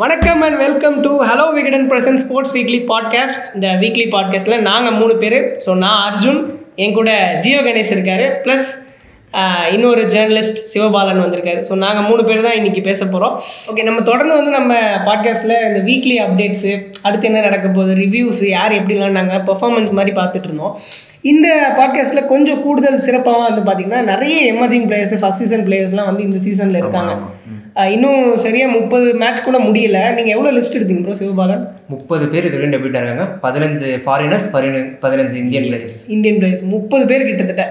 வணக்கம் and welcome to hello Vikatan presents sports weekly podcast இந்த weekly பாட்காஸ்ட்டில் நாங்கள் மூணு பேர். ஸோ நான் அர்ஜுன் என் கூட ஜியோ கணேஷ் இருக்கார். ப்ளஸ் இன்னொரு ஜேர்னலிஸ்ட் சிவபாலன் வந்திருக்காரு. ஸோ நாங்கள் மூணு பேர் தான் இன்றைக்கி பேச போகிறோம் ஓகே நம்ம தொடர்ந்து வந்து நம்ம பாட்காஸ்ட்டில் இந்த வீக்லி அப்டேட்ஸு அடுத்து என்ன நடக்க போகுது ரிவ்யூஸ் யார் எப்படி விளாண்டாங்க பெர்ஃபார்மன்ஸ் மாதிரி பார்த்துட்டு இருந்தோம். இந்த பாட்காஸ்ட்டில் கொஞ்சம் கூடுதல் சிறப்பாக வந்து பார்த்திங்கன்னா நிறைய எமர்ஜிங் பிளேயர்ஸ் ஃபஸ்ட் சீசன் பிளேயர்ஸ்லாம் வந்து இந்த சீசனில் இருக்காங்க. இன்னும் சரியாக முப்பது மேட்ச் கூட முடியல. நீங்கள் எவ்வளோ லிஸ்ட் எடுத்தீங்க ப்ரோ சிவபாலன்? முப்பது பேர் இது வரைக்கும் டெபியூட் இருக்காங்க பதினஞ்சு ஃபாரினர்ஸ் பதினஞ்சு இந்தியன் பிளேயர்ஸ் இந்தியன் பிளேயர்ஸ் முப்பது பேர் கிட்டத்தட்ட.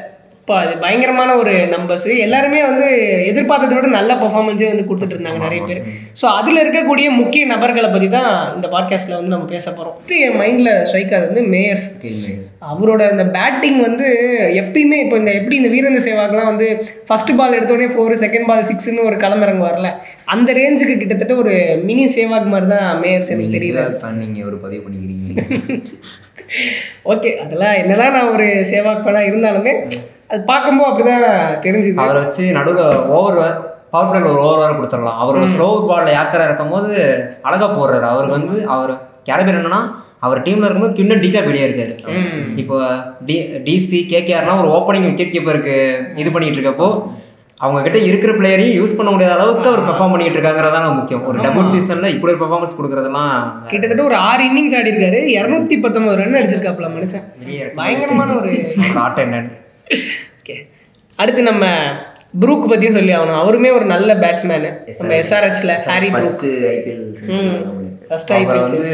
இப்போ அது பயங்கரமான ஒரு நம்பர்ஸ் எல்லாருமே வந்து எதிர்பார்த்ததை விட நல்ல பர்ஃபார்மன்ஸே வந்து கொடுத்துட்டு இருந்தாங்க நிறைய பேர். ஸோ அதில் இருக்கக்கூடிய முக்கிய நபர்களை பற்றி தான் இந்த பாட்காஸ்ட்டில் வந்து நம்ம பேச போகிறோம் என் மைண்டில் ஸ்ட்ரைக் ஆகுது வந்து மேயர்ஸ். அவரோட அந்த பேட்டிங் வந்து எப்பயுமே இப்போ இந்த எப்படி இந்த வீரேந்திர சேவாக்லாம் வந்து ஃபர்ஸ்ட் பால் எடுத்தோடனே ஃபோர் செகண்ட் பால் சிக்ஸ்னு ஒரு களமிறங்க வரல அந்த ரேஞ்சுக்கு கிட்டத்தட்ட ஒரு மினி சேவாக் மாதிரி தான் மேயர்ஸ் எனக்கு தெரியல சிவாக் ஃபேன் நீங்க ஒரு பதிவு பண்ணிக்கிறீங்க. ஓகே அதெல்லாம் என்னதான் நான் ஒரு சேவாக் ஃபேனாக இருந்தாலுமே அது பார்க்கும்போது அப்படிதான் தெரிஞ்சுது. அவரை வச்சு நடுவில் ஓவர் பவர் பிளேல ஒரு ஓவர் வேறு கொடுத்துடலாம். அவரோட ஸ்லோ பாலில் யாக்கரா இருக்கும்போது அழகா போடுறாரு. அவருக்கு வந்து அவர் கேரபீர் என்னன்னா அவர் டீம்ல இருக்கும்போது இன்னும் டிகா வெளியே இருக்காரு. இப்போ டி டிசி கேகேஆர்னா ஒரு ஓப்பனிங் விக்கெட் கீப்பருக்கு இது பண்ணிட்டு இருக்கப்போ அவங்க கிட்ட இருக்கிற பிளேயரையும் யூஸ் பண்ண முடியாத அளவுக்கு அவர் பெர்ஃபார்ம் பண்ணிட்டு இருக்காங்கிறதான முக்கியம். ஒரு டபுள் சீசன்ல இப்படி ஒரு பெர்ஃபார்மன்ஸ் கொடுக்கறதெல்லாம் கிட்டத்தட்ட ஒரு ஆறு இன்னிங்ஸ் ஆடி இருக்காரு இரநூத்தி பத்தொன்பது ரன் அடிச்சிருக்காப்ல மனுஷன். பயங்கரமான ஒரு ஒரு ஆட்டம் என்னன்னு. ஓகே அடுத்து நம்ம ப்ரூக் பற்றியும் சொல்லி ஆகணும். அவருமே ஒரு நல்ல பேட்ஸ்மேனு நம்ம எஸ்ஆர்ஹெச்ல ஹாரி ஃபர்ஸ்ட் ஐபிஎல் ஃபர்ஸ்ட் அவரை ஐபிஎல் வந்து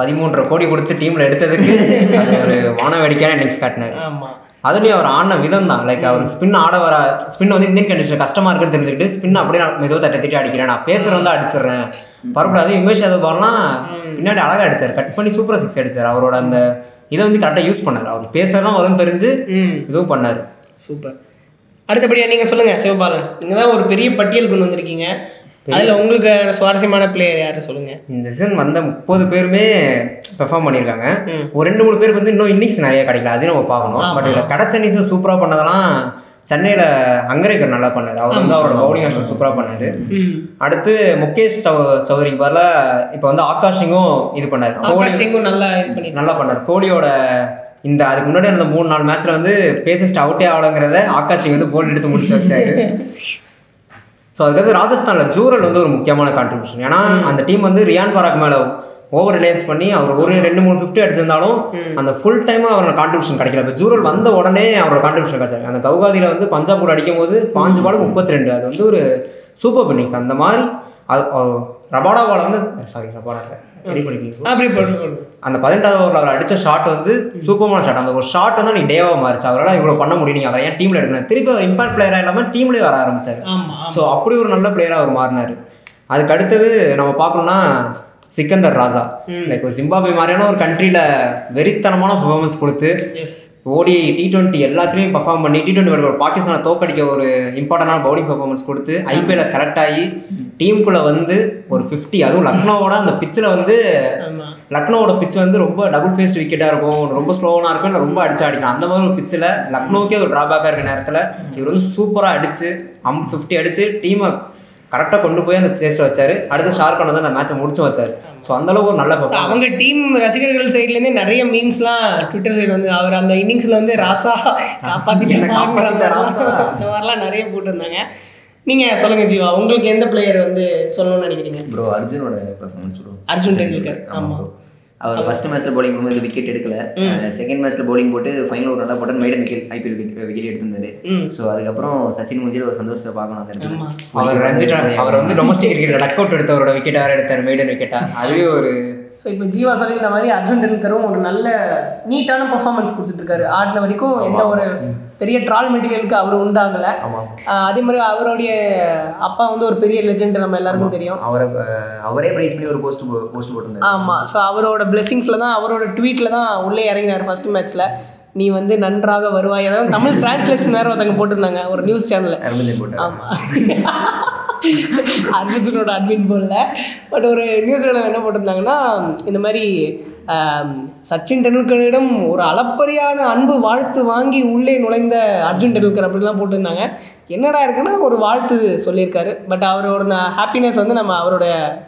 பதிமூன்றரை கோடி கொடுத்து டீம்ல எடுத்ததுக்கு அது ஒரு வான வேடிக்கையான இன்னிங்ஸ் காட்டினார். ஆமாம் அதுலேயும் அவர் ஆடின விதம் தான். லைக் அவர் ஸ்பின் ஆட வர ஸ்பின் வந்து இந்தியன் கண்டிஷன் கஷ்டமா இருக்குன்னு தெரிஞ்சுக்கிட்டு ஸ்பின் அப்படியே நான் மெதுவாக தட்டி தட்டி அடிக்கிறேன். நான் பேசுற வந்து அடிச்சிடுறேன். பரப்படாது உமேஷ் யாதவ் பால்லாம் பின்னாடி அழகா அடிச்சார். கட் பண்ணி சூப்பராக சிக்ஸ் அடிச்சார். அவரோட அந்த இதை வந்து கரெக்டாக யூஸ் பண்ணார். அவர் பேசுறதான் வரும்னு தெரிஞ்சு ம். இதுவும் பண்ணார். சூப்பர். அடுத்தபடியாக நீங்கள் சொல்லுங்கள் சிவபாலன். நீங்கள் தான் ஒரு பெரிய பட்டியல் கொண்டு வந்திருக்கீங்க. அதில் உங்களுக்கு சுவாரஸ்யமான பிளேயர் யார் சொல்லுங்கள் இந்த சீசன் வந்த முப்பது பேருமே பெர்ஃபார்ம் பண்ணியிருக்காங்க. ஒரு ரெண்டு மூணு பேருக்கு வந்து இன்னும் இன்னிங்ஸ் நிறைய கிடைக்கல. அதையும் நம்ம பார்க்கணும். பட் இதில் கிடைச்ச இன்னிங்ஸ் சூப்பராக பண்ணதெல்லாம் சென்னையில் அங்கரேக்கர் நல்லா பண்ணார். அவர் வந்து அவரோட பவுலிங் ஆக்ஷன் சூப்பராக பண்ணார். ம். அடுத்து முகேஷ் சௌ சௌதரிக்கு பதிலாக இப்போ வந்து ஆகாஷ் சிங்கும் இது பண்ணார். கோலி ஆகாஷ் சிங்கும் நல்லா இது பண்ணி நல்லா பண்ணார். கோலியோட இந்த அதுக்கு முன்னாடி அந்த மூணு நாலு மேட்ச்ல வந்து பேசிஸ்ட் அவுட்டே ஆகலங்கிறத ஆகாஷ் சிங் வந்து போல்ட் எடுத்து முடிச்சு வச்சாரு. ஸோ அதுக்கடுத்து ராஜஸ்தானில் ஜூரல் வந்து ஒரு முக்கியமான கான்ட்ரிபியூஷன் ஏன்னா அந்த டீம் வந்து ரியான் பராக் மேலே ஓவர் ரிலையன்ஸ் பண்ணி அவர் ஒரு ரெண்டு மூணு ஃபிஃப்டி அடிச்சிருந்தாலும் அந்த ஃபுல் டைமும் அவரோட கான்ட்ரிபியூஷன் கிடைக்கல. இப்போ ஜூரல் வந்த உடனே அவரோட கான்ட்ரிபியூஷன் கிடைச்சாரு அந்த கவுகாதியில் வந்து பஞ்சாப் கூட அடிக்கும் போது பாஞ்சு பால் முப்பத்தி ரெண்டு அது வந்து ஒரு சூப்பர் இன்னிங்ஸ் அந்த மாதிரி அது ரபாடாவால் வந்து சாரி ரபாடா அப்படி அந்த பதினெட்டாவது ஓவரில் அவர் அடித்த ஷாட் வந்து சூப்பரான ஷாட் அந்த ஒரு ஷாட் வந்து நீ டேவாக மாறிச்சு. அவரால் இவ்வளோ பண்ண முடியும் நீங்கள் அவரை ஏன் டீமில் எடுக்கணும் திருப்பி அவர் இம்பாக்ட் பிளேயராக இல்லாமல் டீம்லேயே வர ஆரம்பிச்சார். ஸோ அப்படி ஒரு நல்ல பிளேயராக அவர் மாறினார். அதுக்கு அடுத்தது நம்ம பார்க்கணும்னா சிக்கந்தர் ராஜா. லைக் ஒரு ஜிம்பாபே மாதிரியான ஒரு கண்ட்ரியில் வெறித்தனமான பெர்ஃபார்மன்ஸ் கொடுத்து ஓடிஐ டி டுவெண்ட்டி எல்லாத்துலேயும் பர்ஃபார்ம் பண்ணி டி டுவெண்ட்டி வேர்ல்டு பாகிஸ்தானை தோக்கடிக்க ஒரு இம்பார்ட்டண்டான பவுலிங் பர்ஃபார்மன்ஸ் கொடுத்து ஐபிஎல்ல செலக்ட் ஆகி டீமுக்குள்ளே வந்து ஒரு ஃபிஃப்டி அதுவும் லக்னோவோட அந்த பிச்சில் வந்து லக்னோவோட பிச் வந்து ரொம்ப டபுள் ஃபேஸ்ட் விக்கெட்டாக இருக்கும் ரொம்ப ஸ்லோவாக இருக்கும் இல்லை ரொம்ப அடிச்சு அடிக்கலாம். அந்த மாதிரி ஒரு பிச்சில் லக்னோவுக்கே ஒரு ட்ராபேக்காக இருக்க நேரத்தில் இவர் வந்து சூப்பராக அடிச்சு அம் ஃபிஃப்டி அடிச்சு டீமை கரெக்டாக கொண்டு போய் அந்த ஸ்டேஜில் வச்சாரு. அடுத்து ஷார்க்கான வந்து அந்த மேட்சை முடிச்சு வச்சாரு. ஸோ அந்தளவுக்கு ஒரு நல்ல performance. அவங்க டீம் ரசிகர்கள் சைட்லேருந்தே நிறைய மீம்ஸ்லாம் ட்விட்டர் சைடு வந்து அவர் அந்த இன்னிங்ஸில் வந்து ராசா காப்பாற்றிட்டு. அந்த மாதிரிலாம் நிறைய போட்டிருந்தாங்க. நீங்கள் சொல்லுங்கள் ஜீவா. உங்களுக்கு எந்த பிளேயர் வந்து சொல்லணும்னு நினைக்கிறீங்க? ப்ரோ அர்ஜுனோட பெர்ஃபார்மன்ஸ் ப்ரோ அர்ஜுன் டெண்டுல்கர். ஆமாம். அவர் ஃபர்ஸ்ட் மேட்ச்ல bowling பண்ணும்போது விக்கெட் எடுக்கல. செகண்ட் மேட்ச்ல bowling போட்டு ஃபைனல் ஒரு நல்லா போட்டு மைடன் விக்கெட் ஐபிஎல் விக்கெட் எடுத்திருந்தாரு. ஸோ அதுக்கப்புறம் சச்சின் முஞ்சில ஒரு சந்தோஷத்தை பார்க்கணும் அந்த இடத்துல. அவர் அவர் வந்து டொமஸ்டிக் கிரிக்கெட் டக் அவுட் எடுத்தவரோட விக்கெட் வேறு எடுத்தார்? மெய்டன் விக்கெட்டா அதுவே ஒரு ஸோ இப்போ ஜீவா சொல்லியிருந்த மாதிரி அர்ஜுன் டெண்டுல்கரும் ஒரு நல்ல நீட்டான பர்ஃபார்மன்ஸ் கொடுத்துட்ருக்காரு ஆடின வரைக்கும் எந்த ஒரு பெரிய ட்ரால் மெட்டீரியலுக்கு அவர் உண்டாகலை. அதே மாதிரி அவருடைய அப்பா வந்து ஒரு பெரிய லெஜெண்ட் நம்ம எல்லாருக்கும் தெரியும். அவரை அவரே ப்ரைஸ் பண்ணி ஒரு போஸ்ட் போஸ்ட் போட்டிருந்தாரு. ஆமாம் ஸோ அவரோட பிளெஸிங்ஸில் தான் அவரோட ட்வீட்டில் தான் உள்ளே இறங்கினார் ஃபர்ஸ்ட் மேட்ச்சில் நீ வந்து நன்றாக வருவாய். அதாவது தமிழ் டிரான்ஸ்லேஷன் வேறு ஒருத்தங்க போட்டிருந்தாங்க ஒரு நியூஸ் சேனலில் போட்டார். ஆமாம் அர்ஜுனோட அட்மின் போடல பட் ஒரு நியூஸ் என்ன போட்டிருந்தாங்கன்னா இந்த மாதிரி சச்சின் டெண்டுல்கரிடம் ஒரு அளப்பரியான அன்பு வாழ்த்து வாங்கி உள்ளே நுழைந்த அர்ஜுன் டெண்டுல்கர் அப்படிலாம் போட்டிருந்தாங்க. என்னடா இருக்குன்னா ஒரு வாழ்த்து சொல்லியிருக்காரு. பட் அவரோட ஹாப்பினஸ் வந்து நம்ம அவரோட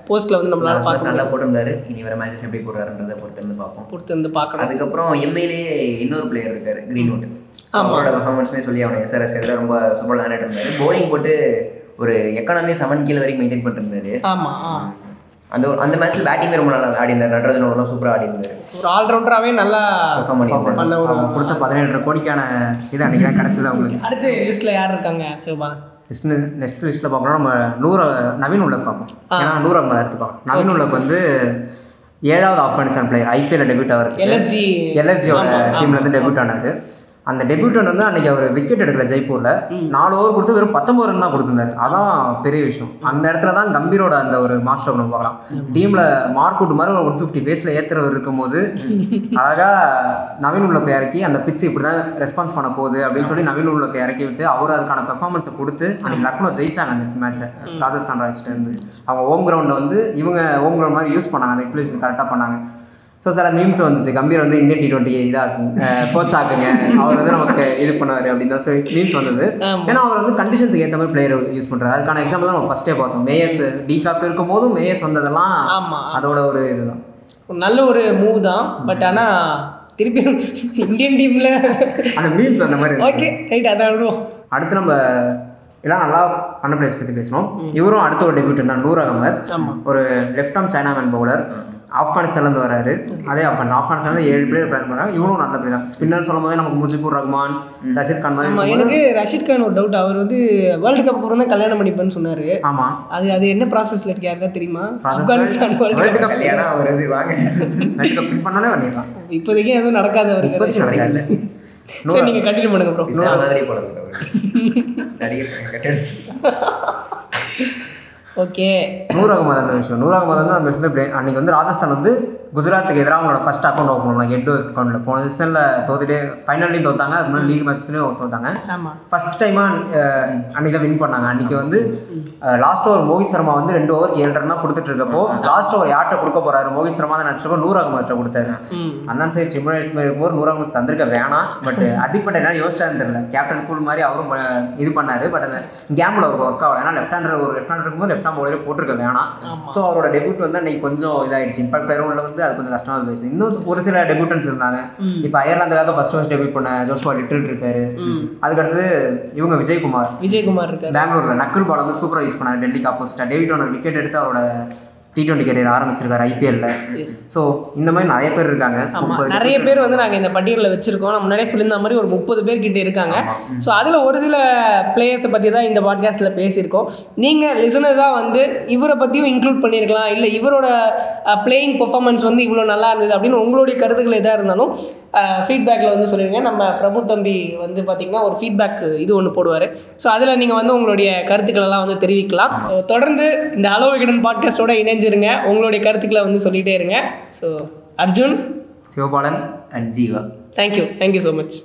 போஸ்ட்டில் வந்து நம்மளால பார்க்க நல்லா போட்டிருந்தாரு. இனி வர மேட்சஸ் எப்படி போடுறாருன்றதை பொறுத்து இருந்து பார்ப்போம். பொறுத்து வந்து பார்க்கணும். அதுக்கப்புறம் எம்ஐலே இன்னொரு பிளேயர் இருக்காரு கிரீன்வுட் அவரோட பெர்ஃபார்மன்ஸுமே சொல்லி அவனை எஸ்ஆர்எஸ் ரொம்ப சூப்பராக விளையாடிட்டு இருந்தாரு. Bowling போட்டு ஒரு எக்கானமி செவன் கீழ வரைக்கும் மெயின்டைன் பண்ணிருந்தாரு ஆமாம் ஆ. அந்த ஒரு- அந்த மேட்ச்ல பேட்டிங்கே ரொம்ப நல்லா ஆடி இருந்தார் நடராஜன் அவரெல்லாம் சூப்பராக ஆடி இருந்தாரு ஒரு ஆல்ரவுண்டராகவே நல்லா பெர்ஃபார்ம் பண்ண ஒரு அவங்க கொடுத்த பதினேழு கோடிக்கான இது அன்றைக்கி தான் கிடச்சிது அவங்களுக்கு அடுத்து லிஸ்ட்டில் யார் இருக்காங்க சிவபாலன் நெக்ஸ்ட் நெக்ஸ்ட் லிஸ்ட்டில் பார்க்கணும் நம்ம நூறு நவீன் உள்ளக் பார்ப்போம். ஏன்னா நூறு அகமது எடுத்து பார்ப்போம் நவீன் உள்ளக் வந்து ஏழாவது ஆப்கானிஸ்தான் பிளேயர் ஐபிஎல் டெபியூட் அவர் LSG எல்எஸ்ஜியோட டீம்லேருந்து டெபியூட் ஆனார். அந்த டெபியூட்டன் வந்து அன்றைக்கி அவர் விக்கெட் எடுக்கல ஜெய்ப்பூரில். நாலு ஓவர் கொடுத்து வெறும் பத்தொம்பது ரன் தான் கொடுத்துருந்தாரு. அதான் பெரிய விஷயம். அந்த இடத்துல தான் கம்பீரோட அந்த ஒரு மாஸ்டர் நம்ம பார்க்கலாம். டீமில் மார்க்குட் மாதிரி ஒரு ஒன் ஃபிஃப்டி ஃபேஸில் ஏற்றுறவர் இருக்கும்போது அழகாக நவீன் உள்ளக்க இறக்கி அந்த பிச்சு இப்படி தான் ரெஸ்பான்ஸ் பண்ண போகுது அப்படின்னு சொல்லி நவீன் உள்ளக்க இறக்கி விட்டு அவர் அதுக்கான பெர்ஃபார்மன்ஸை கொடுத்து அன்றைக்கி லக்னோ ஜெயிச்சாங்க அந்த மேட்ச்சை ராஜஸ்தான் ராயல்ஸ்லேருந்து அவங்க ஹோம் கிரவுண்டில் வந்து இவங்க ஹோம் கிரவுண்ட் மாதிரி யூஸ் பண்ணாங்க. அந்த எக்ஸ்பிளேஷன் கரெக்டாக பண்ணாங்க. ஸோ சில மீம்ஸ் வந்துச்சு. கம்பீர் வந்து இந்தியன் டி டுவெண்ட்டி இதாக்குங்க கோச் ஆக்குங்க அவர் வந்து நமக்கு இது பண்ணுவார் அப்படின்னு தான் சொல்லி மீம்ஸ் வந்தது. ஏன்னா அவர் வந்து கண்டிஷன்ஸுக்கு ஏற்ற மாதிரி பிளேயர் யூஸ் பண்ணுறாரு அதுக்கான எக்ஸாம்பிள் தான் நம்ம ஃபஸ்ட்டே பார்த்தோம். மேயர்ஸ் டி காப் இருக்கும் போதும் மேயர்ஸ் வந்ததெல்லாம். அதோட ஒரு இதுதான். நல்ல ஒரு மூவ் தான். பட் ஆனால் திருப்பி இந்தியன் டீமில் அந்த மீம்ஸ் அந்த மாதிரி. ஓகே ரைட் அதான் அடுத்து நம்ம எல்லாம் நல்லா பண்ண பிளேஸ் பற்றி பேசணும் இவரும் அடுத்த ஒரு டெபியூட் தான் நூர் அகமத் ஒரு லெஃப்ட் ஆர்ம் சைனாமேன் பவுலர் ஆப்கானிஸ்தான்லேருந்து வராரு அதே ஆப்கான் ஆப்கானிஸ்தான்ல ஏழு பிளேயர் பிளான் பண்ணாங்க இவரும் நல்ல பிளேயர் தான். ஸ்பின்னர் சொல்லும் போதே நமக்கு முஜிபுர் ரஹ்மான் ரஷித் கான் மாதிரி எனக்கு ரஷீத் கான் ஒரு டவுட் அவர் வந்து வேர்ல்டு கப் அப்புறம் தான் கல்யாணம் பண்ணிப்பேன்னு சொன்னார். ஆமாம் அது அது என்ன ப்ராசஸில் இருக்கு யாருக்கா தெரியுமா? ஆப்கானிஸ்தான் வேர்ல்டு கப் கல்யாணம் வருது வாங்க. வேர்ல்டு கப் வின் பண்ணோன்னே பண்ணிடலாம். இப்போதைக்கு எதுவும் நடக்காது அவருக்கு. சரி நீங்கள் கண்டினியூ பண்ணுங்க ப்ரோ நடிகர் ஓகே. நூர் அகமது அந்த விஷயம் நூர் அகமது வந்து அந்த விஷயத்துல play- அன்னைக்கு வந்து ராஜஸ்தான் வந்து குஜராத்துக்கு எதிராக அவங்களோட ஃபர்ஸ்ட் அக்கௌண்ட் ஓப்பன் பண்ணாங்க ஹெட் அக்கௌண்ட்டில் போன சீசனில் தோத்துட்டே ஃபைனல்லையும் தோத்தாங்க. அதுக்கு முன்னாடி லீக் மேட்ச்லையும் தோத்தாங்க. ஆமாம் ஃபர்ஸ்ட் டைமாக அன்றைக்கி தான் வின் பண்ணாங்க. அன்றைக்கி வந்து லாஸ்ட் ஓவர் மோஹித் சர்மா வந்து ரெண்டு ஓவருக்கு ஏழு ரன் தான் கொடுத்துட்டு இருக்கப்போ லாஸ்ட் ஓவர் யார்கிட்ட கொடுக்க போறாரு? மோஹித் சர்மா தான் நினச்சிட்டு நூர் அகமதுட்ட கொடுத்தாரு. அந்த சைடு சிம்ரன் இருக்கும்போது நூர் அகமது தந்திருக்க வேணாம். பட் அதிக் பட் என்ன யோசிச்சான்னு தெரியல. கேப்டன் கூல் மாதிரி அவரும் இது பண்ணாரு. பட் அந்த கேம்பில் அவருக்கு ஒர்க் ஆகல. ஏன்னா லெஃப்ட் ஹேண்டர் ஒரு லெஃப்ட் ஹேண்டர் இருக்கும்போது லெஃப்ட் ஹேண்ட் பவுலரே போட்டிருக்க வேணாம். ஸோ அவரோட டெபியூட் வந்து அன்னைக்கு கொஞ்சம் இதாயிடுச்சு. இம்பாக்ட் பிளேயர் உள்ள வந்து அது கொஞ்சம் கஷ்டமாக போயிடுச்சு. இன்னும் ஒரு சில டெபியூட்டன்ஸ் இருந்தாங்க. இப்போ அயர்லாந்துக்காக ஃபர்ஸ்ட் ஃபர்ஸ்ட் டெபியூட் பண்ண ஜோஷுவா லிட்டில் இருக்காரு. அதுக்கடுத்தது இவங்க விஜயகுமார். விஜயகுமார் இருக்கார். பெங்களூர்ல நக்குல் பால் வந்து சூப்பராக யூஸ் பண்ணார் டெல்லிக்கு ஆப்போசிட்டாக டேவிட் ஒன்று விக்கெட் எடுத்து அவரோட டி டுவெண்ட்டி கரியர் ஆரம்பிச்சிருக்காரு ஐபிஎல்ல. ஸோ இந்த மாதிரி நிறைய பேர் இருக்காங்க. நிறைய பேர் வந்து நாங்கள் இந்த பட்டியலில் வச்சுருக்கோம். நான் முன்னாடியே சொல்லியிருந்த மாதிரி ஒரு முப்பது பேர் கிட்ட இருக்காங்க. ஸோ அதில் ஒரு சில பிளேயர்ஸை பற்றி தான் இந்த பாட்காஸ்ட்டில் பேசியிருக்கோம். நீங்கள் லிசனர்ஸாக வந்து இவரை பற்றியும் இன்க்ளூட் பண்ணியிருக்கலாம். இல்லை இவரோட பிளேயிங் பெர்ஃபார்மன்ஸ் வந்து இவ்வளோ நல்லா இருந்தது அப்படின்னு உங்களுடைய கருத்துக்கள் எதாக இருந்தாலும் ஃபீட்பேக்கில் வந்து சொல்லிடுங்க. நம்ம பிரபு தம்பி வந்து பார்த்திங்கன்னா ஒரு ஃபீட்பேக் இது ஒன்று போடுவார். ஸோ அதில் நீங்கள் வந்து உங்களுடைய கருத்துக்கள் எல்லாம் வந்து தெரிவிக்கலாம். தொடர்ந்து இந்த ஹலோ விகடன் பாட்காஸ்ட்டோட இணைஞ்சிருங்க உங்களுடைய கருத்துக்களை வந்து சொல்லிகிட்டே இருங்க. So Arjun Sivabalan and Jeeva. Thank you thank you so much